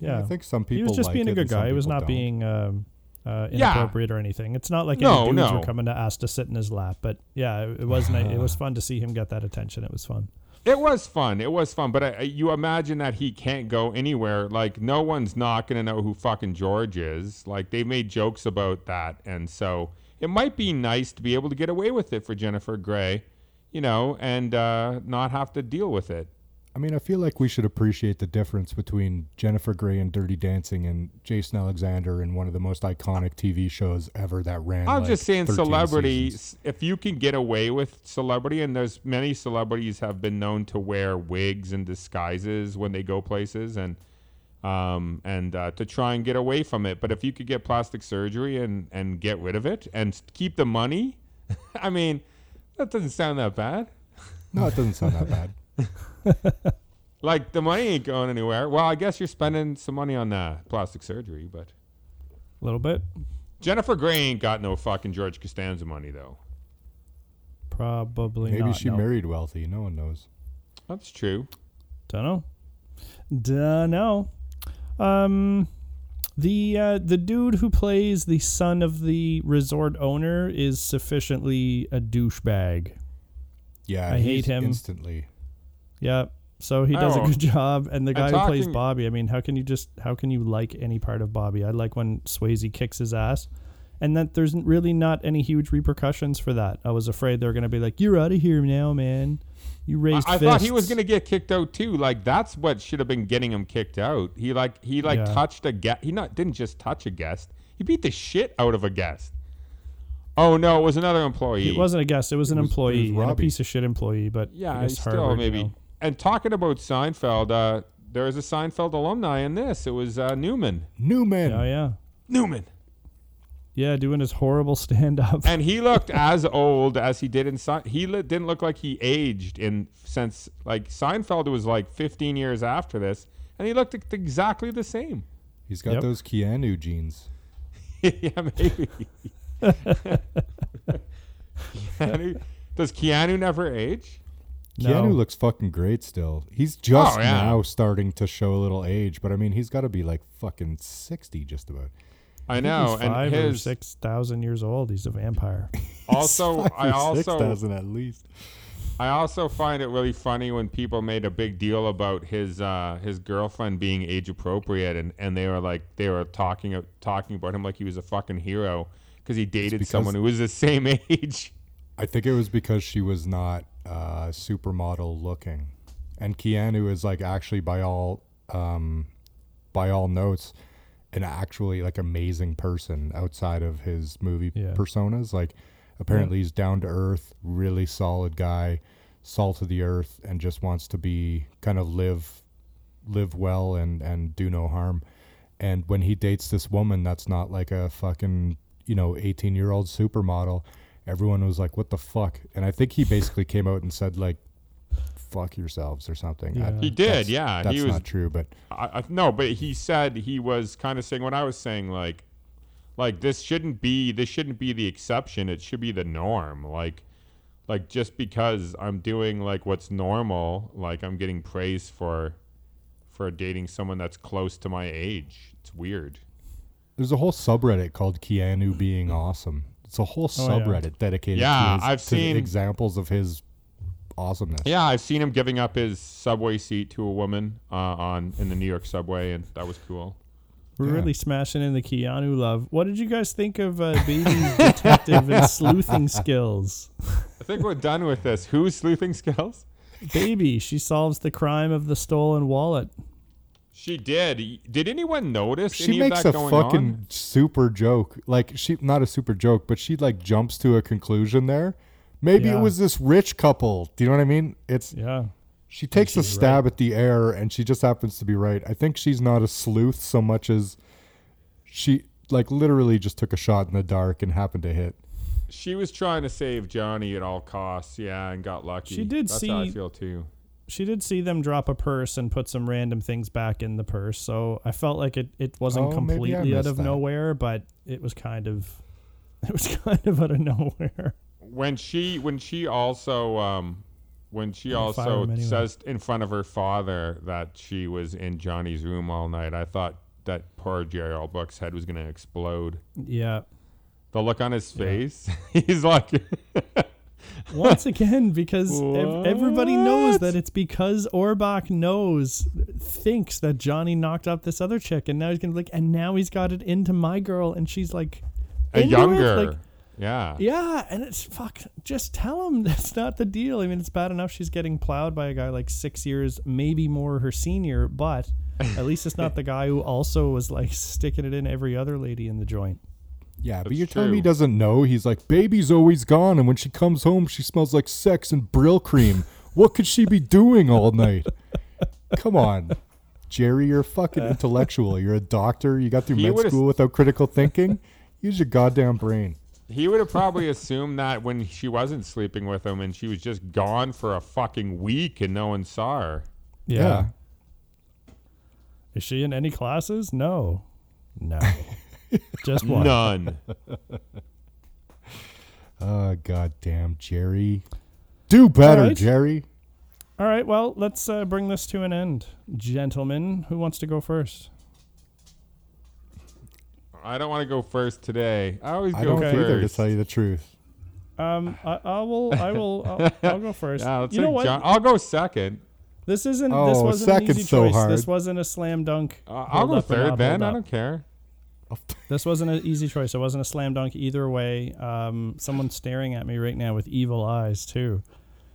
Yeah, I think some people he was just like being a it good and some guy. He was people not don't. being um, uh, Yeah. inappropriate or anything. It's not like No, any dudes no. were coming to ask to sit in his lap. But yeah, it, it was nice. It was fun to see him get that attention. It was fun. It was fun. It was fun. But I, I- you imagine that he can't go anywhere. Like, no one's not going to know who fucking George is. Like, they made jokes about that. And so it might be nice to be able to get away with it for Jennifer Grey, you know, and uh, not have to deal with it. I mean, I feel like we should appreciate the difference between Jennifer Grey and Dirty Dancing and Jason Alexander in one of the most iconic TV shows ever that ran. I'm like just saying, 13 celebrities. seasons. If you can get away with celebrity, and there's many celebrities have been known to wear wigs and disguises when they go places, and um, and uh, to try and get away from it. But if you could get plastic surgery and and get rid of it and keep the money, I mean, that doesn't sound that bad. No, it doesn't sound that bad. Like the money ain't going anywhere. Well, I guess you're spending some money on uh, plastic surgery, but A little bit, Jennifer Grey ain't got no fucking George Costanza money though. probably. Maybe not, she no. married wealthy. No one knows. That's true. Don't know. Don't know. Um, the uh, the dude who plays the son of the resort owner is sufficiently a douchebag. Yeah, I hate him. instantly. Yeah. So he does Oh. a good job, and the guy who plays Bobby. I mean, how can you just how can you like any part of Bobby? I like when Swayze kicks his ass, and that there's really not any huge repercussions for that. I was afraid they were gonna be like, "You're out of here now, man. You I, raised." I thought he was gonna get kicked out too. Like that's what should have been getting him kicked out. He like he like Yeah. touched a guest. He not didn't just touch a guest. He beat the shit out of a guest. Oh no, it was another employee. It wasn't a guest. It was an It was- it was employee, and a piece of shit employee. But Yeah, I guess still Harvard, you maybe. know. And talking about Seinfeld, uh, there was a Seinfeld alumni in this. It was uh, Newman. Newman. Oh yeah, Newman. Yeah, doing his horrible stand up. And he looked as old as he did in Sein- he li- didn't look like he aged in since like Seinfeld was like 15 years after this, and he looked exactly the same. He's got Yep. those Keanu genes. yeah, maybe. Keanu, does Keanu never age? Keanu No. looks fucking great still. He's just Oh, yeah. now starting to show a little age, but I mean, he's got to be like fucking 60 just about. I I know, he's five and or six thousand years old. He's a vampire. Also, I also dozen at least. I also find it really funny when people made a big deal about his uh, his girlfriend being age appropriate, and, and they were like they were talking talking about him like he was a fucking hero because he dated because- someone who was the same age. I think it was because she was not uh, supermodel looking, and Keanu is like actually by all um, by all notes an actually like amazing person outside of his movie Yeah. personas. Like apparently he's down to earth, really solid guy, salt of the earth, and just wants to be kind of live live well and and do no harm. And when he dates this woman that's not like a fucking you know 18 year old supermodel, everyone was like, "What the fuck?" And I think he basically came out and said like, "Fuck yourselves" or something. I- He did, that's- yeah. That's he was not true, but I, I, no, but he said he was kind of saying what I was saying, like, like this shouldn't be this shouldn't be the exception. It should be the norm. Like, like just because I'm doing like what's normal, like I'm getting praise for, for dating someone that's close to my age. It's weird. there's a whole subreddit called Keanu being awesome. It's a whole Oh, yeah. subreddit dedicated Yeah, to, his, I've to seen- examples of his awesomeness. Yeah, I've seen him giving up his subway seat to a woman uh, on in the New York subway, and that was cool. We're Yeah. really smashing in the Keanu love. What did you guys think of uh, Baby's detective and sleuthing skills? I think we're done with this. Who's sleuthing skills? Baby, she solves the crime of the stolen wallet. She did. Did anyone notice She any makes of that a going fucking on? super joke. Like she not a super joke, but she like jumps to a conclusion there. Maybe Yeah. it was this rich couple. Do you know what I mean? It's Yeah. she takes a she's stab at the air and she just happens to be right. I think she's not a sleuth so much as she like literally just took a shot in the dark and happened to hit. She was trying to save Johnny at all costs, yeah, and got lucky. She did That's how I see- feel too. She did see them drop a purse and put some random things back in the purse, so I felt like it, it wasn't Oh, completely out of that. nowhere, but it was kind of it was kind of out of nowhere. When she, when she also, um, when she Yeah, also anyway. says in front of her father that she was in Johnny's room all night, I thought that poor Jerry Orbach's head was gonna explode. Yeah. The look on his face, he's like, Once again, because ev- everybody knows that it's because Orbach knows, thinks that Johnny knocked up this other chick, and now he's gonna be like, and now he's got it into my girl, and she's like, a it? younger, Like, yeah. yeah, and it's fuck. Just tell him that's not the deal. I mean, it's bad enough she's getting plowed by a guy like six years, maybe more her senior, but at least it's not the guy who also was like sticking it in every other lady in the joint. Yeah, but That's you're telling me he doesn't know? He's like, baby's always gone, and when she comes home, she smells like sex and Brylcreem. what could she be doing all night? Come on, Jerry, you're a fucking intellectual. You're a doctor. You got through He med would've- school without critical thinking. Use your goddamn brain. He would have probably assumed that when she wasn't sleeping with him and she was just gone for a fucking week and no one saw her. Yeah. Is she in any classes? No. No. Just one. None. Oh goddamn, Jerry. Do better, Alright. Jerry. All right, well, let's uh, bring this to an end. Gentlemen, who wants to go first? I don't want to go first today. I always I go don't either, to tell you the truth. Um, I, I will, I will, I'll, I'll go first. Yeah, you know what? John- I'll go second. This isn't. this Oh, wasn't an second's easy so choice. hard. This wasn't a slam dunk. Uh, I'll go third not then. I don't care. This wasn't an easy choice. It wasn't a slam dunk either way. Um, someone's staring at me right now with evil eyes too,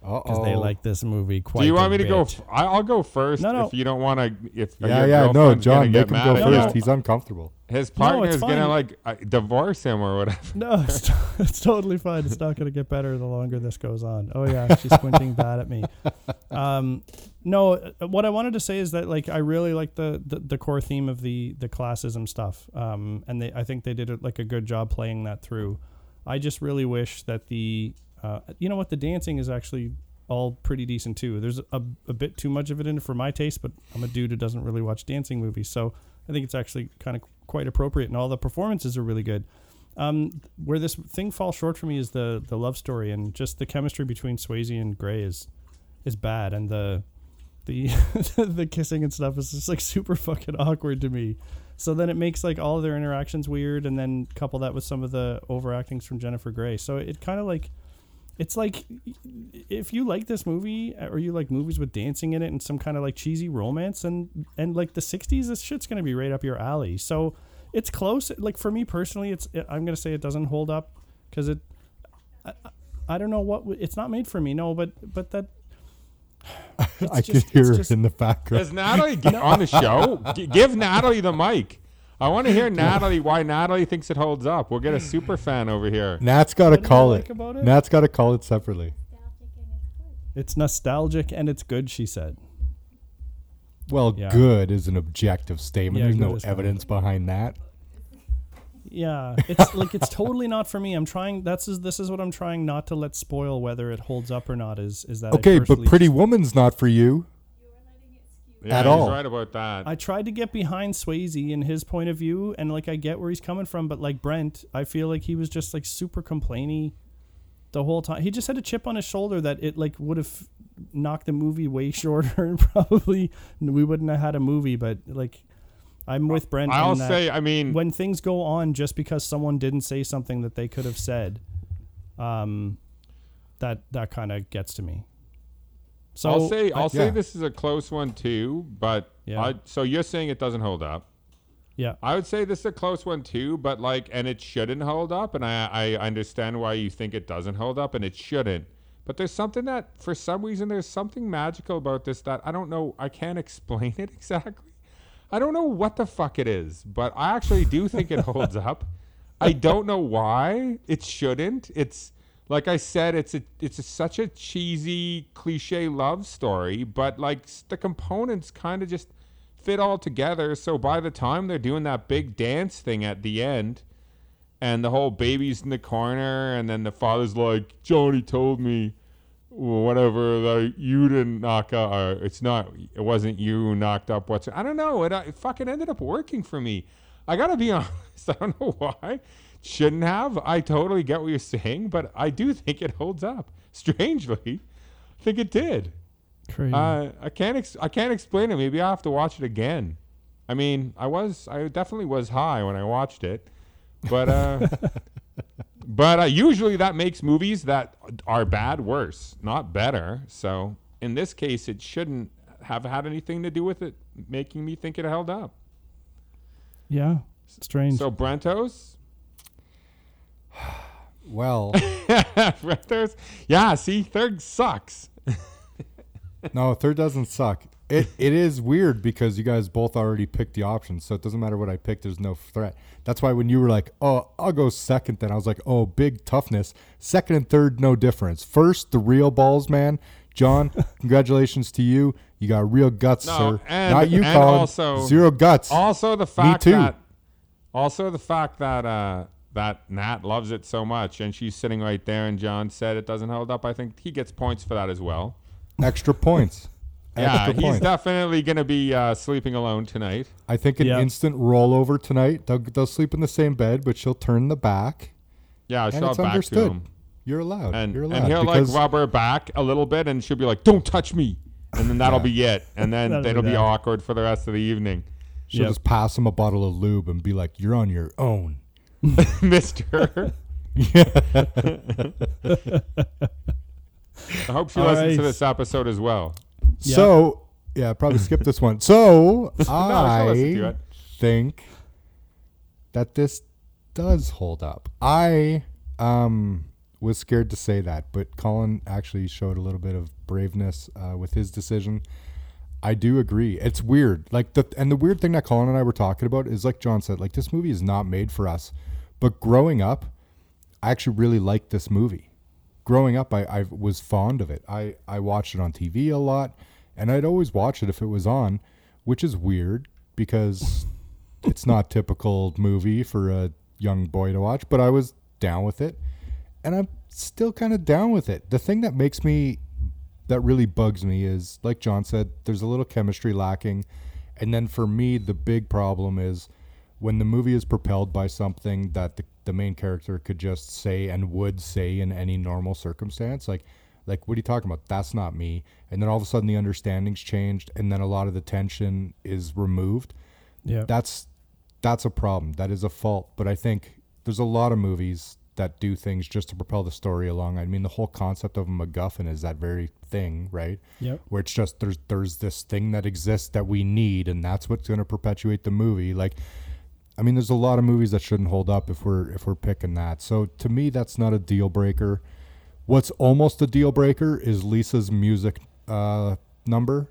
because they like this movie quite. Do you want a me to go? bit. F- I, I'll go first No, no. if you don't want to. If Yeah, your yeah, no, John, make him go first. you. He's uncomfortable. His No, partner it's is gonna like uh, divorce him or whatever. No, it's, it's totally fine. It's not going to get better the longer this goes on. Oh yeah, she's squinting bad at me. Um, no, uh, what I wanted to say is that like I really like the, the, the core theme of the the classism stuff. Um, and they I think they did a, like a good job playing that through. I just really wish that the uh, you know what the dancing is actually all pretty decent too. There's a, a bit too much of it in for my taste, but I'm a dude who doesn't really watch dancing movies, so I think it's actually kind of quite appropriate, and all the performances are really good. Um, where this thing falls short for me is the the love story and just the chemistry between Swayze and Grey is is bad, and the the the kissing and stuff is just like super fucking awkward to me. So then it makes like all of their interactions weird, and then couple that with some of the overactings from Jennifer Grey. So it kind of like it's like if you like this movie uh, or you like movies with dancing in it and some kind of like cheesy romance and and like the 60s this shit's going to be right up your alley so it's close like for me personally it's i'm going to say it doesn't hold up because it I, I don't know what it's not made for me no but but that I just- could it's hear just- it in the background. Is Natalie g- on the show? G- give Natalie the mic. I want to hear Natalie why Natalie thinks it holds up. We'll get a super fan over here. Nat's got to call like it. about it? Nat's got to call it separately. it's nostalgic and it's good she said Well, Yeah. good is an objective statement. Yeah, There's no is fine. evidence behind that. yeah it's like it's totally not for me i'm trying that's is this is what i'm trying not to let spoil whether it holds up or not is is that Okay, but Pretty Woman's not for you. Yeah, At he's all. right about that. I tried to get behind Swayze and his point of view, and like I get where he's coming from, but like Brent, I feel like he was just like super complainy the whole time. He just had a chip on his shoulder that it like would have knocked the movie way shorter, and probably we wouldn't have had a movie. But like, I'm with Brent. I'll that say, I mean, when things go on just because someone didn't say something that they could have said, um, that that kind of gets to me. So I'll say, I- I'll say yeah. this is a close one too. But Yeah. I, so you're saying it doesn't hold up. yeah, I would say this is a close one too, but like, and it shouldn't hold up. And I, I understand why you think it doesn't hold up, and it shouldn't. But there's something that, for some reason, there's something magical about this that I don't know. I can't explain it exactly. I don't know what the fuck it is, but I actually do think it holds up. I don't know why it shouldn't. It's like I said, it's a it's a, such a cheesy cliche love story, but like the components kind of just fit all together. So by the time they're doing that big dance thing at the end, and the whole baby's in the corner, and then the father's like, Johnny told me, whatever, that you didn't knock up, or it's not, it wasn't you who knocked up what's, I don't know, it, uh, it fucking ended up working for me. I gotta be honest, I don't know why. Shouldn't have. I totally get what you're saying, but I do think it holds up. Strangely, I think it did. crazy. Uh, I can't. Ex- I can't explain it. Maybe I have to watch it again. I mean, I was. I definitely was high when I watched it, but uh, but uh, usually that makes movies that are bad worse, not better. So in this case, it shouldn't have had anything to do with it making me think it held up. yeah, strange. So Brentos, Well, Brentos, yeah. See, third sucks. no, third doesn't suck. It it is weird because you guys both already picked the options, so it doesn't matter what I pick. There's no threat. That's why when you were like, "Oh, I'll go second, then I was like, "Oh, big toughness." Second and third, no difference. First, the real balls, man. John, congratulations to you. You got real guts, No, sir. and- Not you, Colin. also- Zero guts. Also, the fact that also the fact that uh, that Nat loves it so much, and she's sitting right there, and John said it doesn't hold up. I think he gets points for that as well. Extra points. Yeah, Extra he's points. definitely gonna be uh, sleeping alone tonight. I think an Yeah. instant rollover tonight. They'll, they'll sleep in the same bed, but she'll turn the back, Yeah, and she'll it's back to understood. him, You're allowed. and You're allowed. and he'll because like rub her back a little bit, and she'll be like, "Don't touch me," and then that'll be it, and then That'll be it'll be that. awkward for the rest of the evening, she'll Yep. just pass him a bottle of lube and be like, "You're on your own." Mister. I hope she All listens to this episode as well. Yeah. So yeah, probably skip this one. So she'll listen to I think that this does hold up. I um was scared to say that, but Colin actually showed a little bit of braveness uh, with his decision. I do agree. It's weird. Like the and the weird thing that Colin and I were talking about is like John said, like this movie is not made for us. But growing up, I actually really liked this movie. Growing up, I, I was fond of it. I, I watched it on TV a lot, and I'd always watch it if it was on, which is weird because it's not typical movie for a young boy to watch. But I was down with it, and I'm still kind of down with it. The thing that makes me that really bugs me is like John said, there's a little chemistry lacking. And then for me, the big problem is when the movie is propelled by something that the, the main character could just say and would say in any normal circumstance. Like, Like, what are you talking about? That's not me. And then all of a sudden the understanding's changed, and then a lot of the tension is removed. Yeah. That's that's a problem. That is a fault. But I think there's a lot of movies that do things just to propel the story along. I mean, the whole concept of a MacGuffin is that very thing, right? Yep. Where it's just there's there's this thing that exists that we need, and that's what's going to perpetuate the movie. Like, I mean, there's a lot of movies that shouldn't hold up if we're if we're picking that. So to me, that's not a deal breaker. What's almost a deal breaker is Lisa's music uh, number.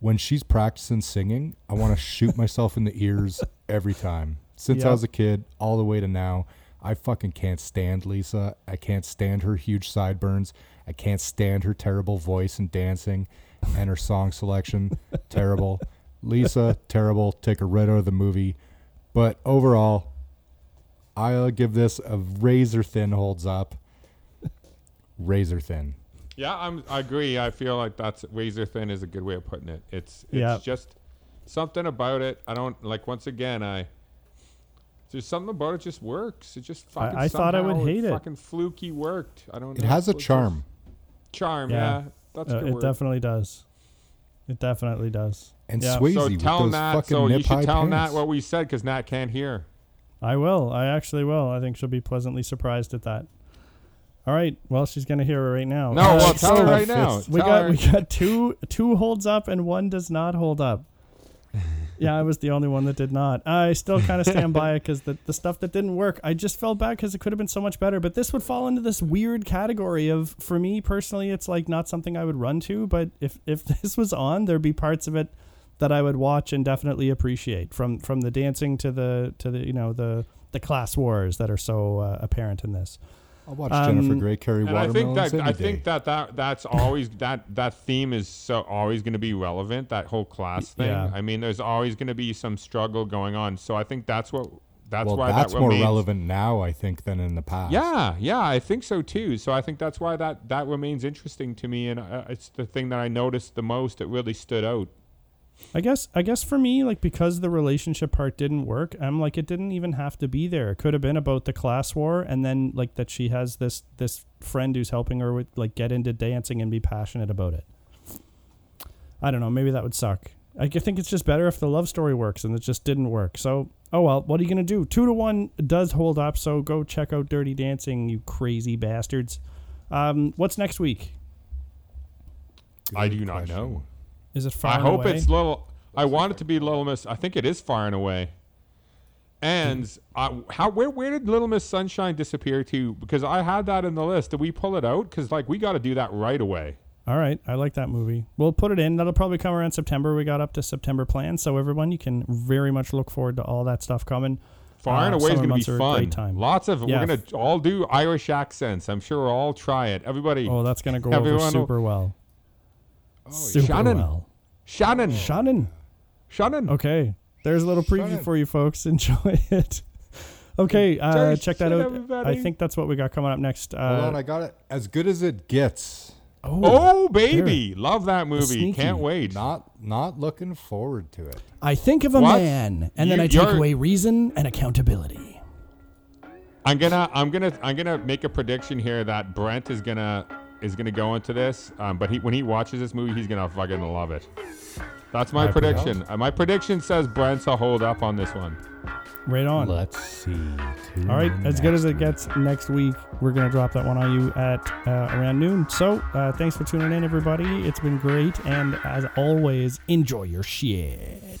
When she's practicing singing, I want to shoot myself in the ears every time. Since I was a kid, all the way to now, I fucking can't stand Lisa. I can't stand her huge sideburns. I can't stand her terrible voice and dancing and her song selection. terrible. Lisa, terrible. Take her right out of the movie. But overall, I'll give this a razor thin holds up. Razor thin. Yeah, I'm. I agree. I feel like that's razor thin is a good way of putting it. It's it's Yeah. just something about it. I don't like. Once again, I there's something about it just works. It just fucking. I thought I would hate it. Fucking fluky worked. I don't. It know. has a charm. Charm. Yeah. Yeah, that's a Uh, good it word. definitely does. It definitely does. And Yeah. Swayze so with tell those Nat. fucking So you nip-high should tell pants. Nat what we said because Nat can't hear. I will. I actually will. I think she'll be pleasantly surprised at that. All right. Well, she's gonna hear it right now. No, All well, right, tell her right now. We Tell got her. we got two two holds up and one does not hold up. Yeah, I was the only one that did not. I still kind of stand by it because the, the stuff that didn't work, I just felt bad because it could have been so much better. But this would fall into this weird category of, for me personally, it's like not something I would run to. But if if this was on, there'd be parts of it that I would watch and definitely appreciate from from the dancing to the to the you know the the class wars that are so uh, apparent in this. I'll watch Um, Jennifer Grey carry And I think watermelons that any I day. think that, that that's always that that theme is so always going to be relevant. That whole class thing. Yeah. I mean, there's always going to be some struggle going on. So I think that's what that's well, why that's that more remains, relevant now, I think, than in the past. Yeah, yeah, I think so too. So I think that's why that that remains interesting to me, and uh, it's the thing that I noticed the most. It really stood out. I guess I guess for me, like because the relationship part didn't work, I'm like it didn't even have to be there. It could have been about the class war and then like that she has this this friend who's helping her with like get into dancing and be passionate about it. I don't know, maybe that would suck. I think it's just better if the love story works and it just didn't work. So, oh well, what are you going to do? 2 to 1 does hold up, so go check out Dirty Dancing, you crazy bastards. Um, what's next week? I Good do not know. Is it far I and hope away? it's little. I want it to be Little Miss. I think it is far and away. And uh, how where where did Little Miss Sunshine disappear to? Because I had that in the list. Did we pull it out? Because like we got to do that right away. All right, I like that movie. We'll put it in. That'll probably come around September. We got up to September plans, so everyone, you can very much look forward to all that stuff coming. Far and Uh, away is going to be fun. great time. Lots of Yeah. we're going to all do Irish accents. I'm sure we'll all try it. Everybody. Oh, that's gonna go over Everyone will- super well. super Shannon. well. Shannon. Shannon. Shannon. Okay, there's a little preview Shannon. for you folks. Enjoy it. Okay, uh, Jerry, check that out. everybody. I think that's what we got coming up next. Uh, Hold on, I got it. As good as it gets. Oh baby, love that movie. Sneaky. Can't wait. Not not looking forward to it. I think of a What? man, and then I take away reason and accountability. I'm gonna I'm gonna I'm gonna make a prediction here that Brent is gonna is gonna go into this, um, but he when he watches this movie, he's gonna fucking love it. That's my I prediction. Uh, my prediction says Brent's a hold up on this one. Right on. Let's see. All right, as good as it gets next week, we're going to drop that one on you at uh, around noon. So, uh, thanks for tuning in, everybody. It's been great. And as always, enjoy your shit.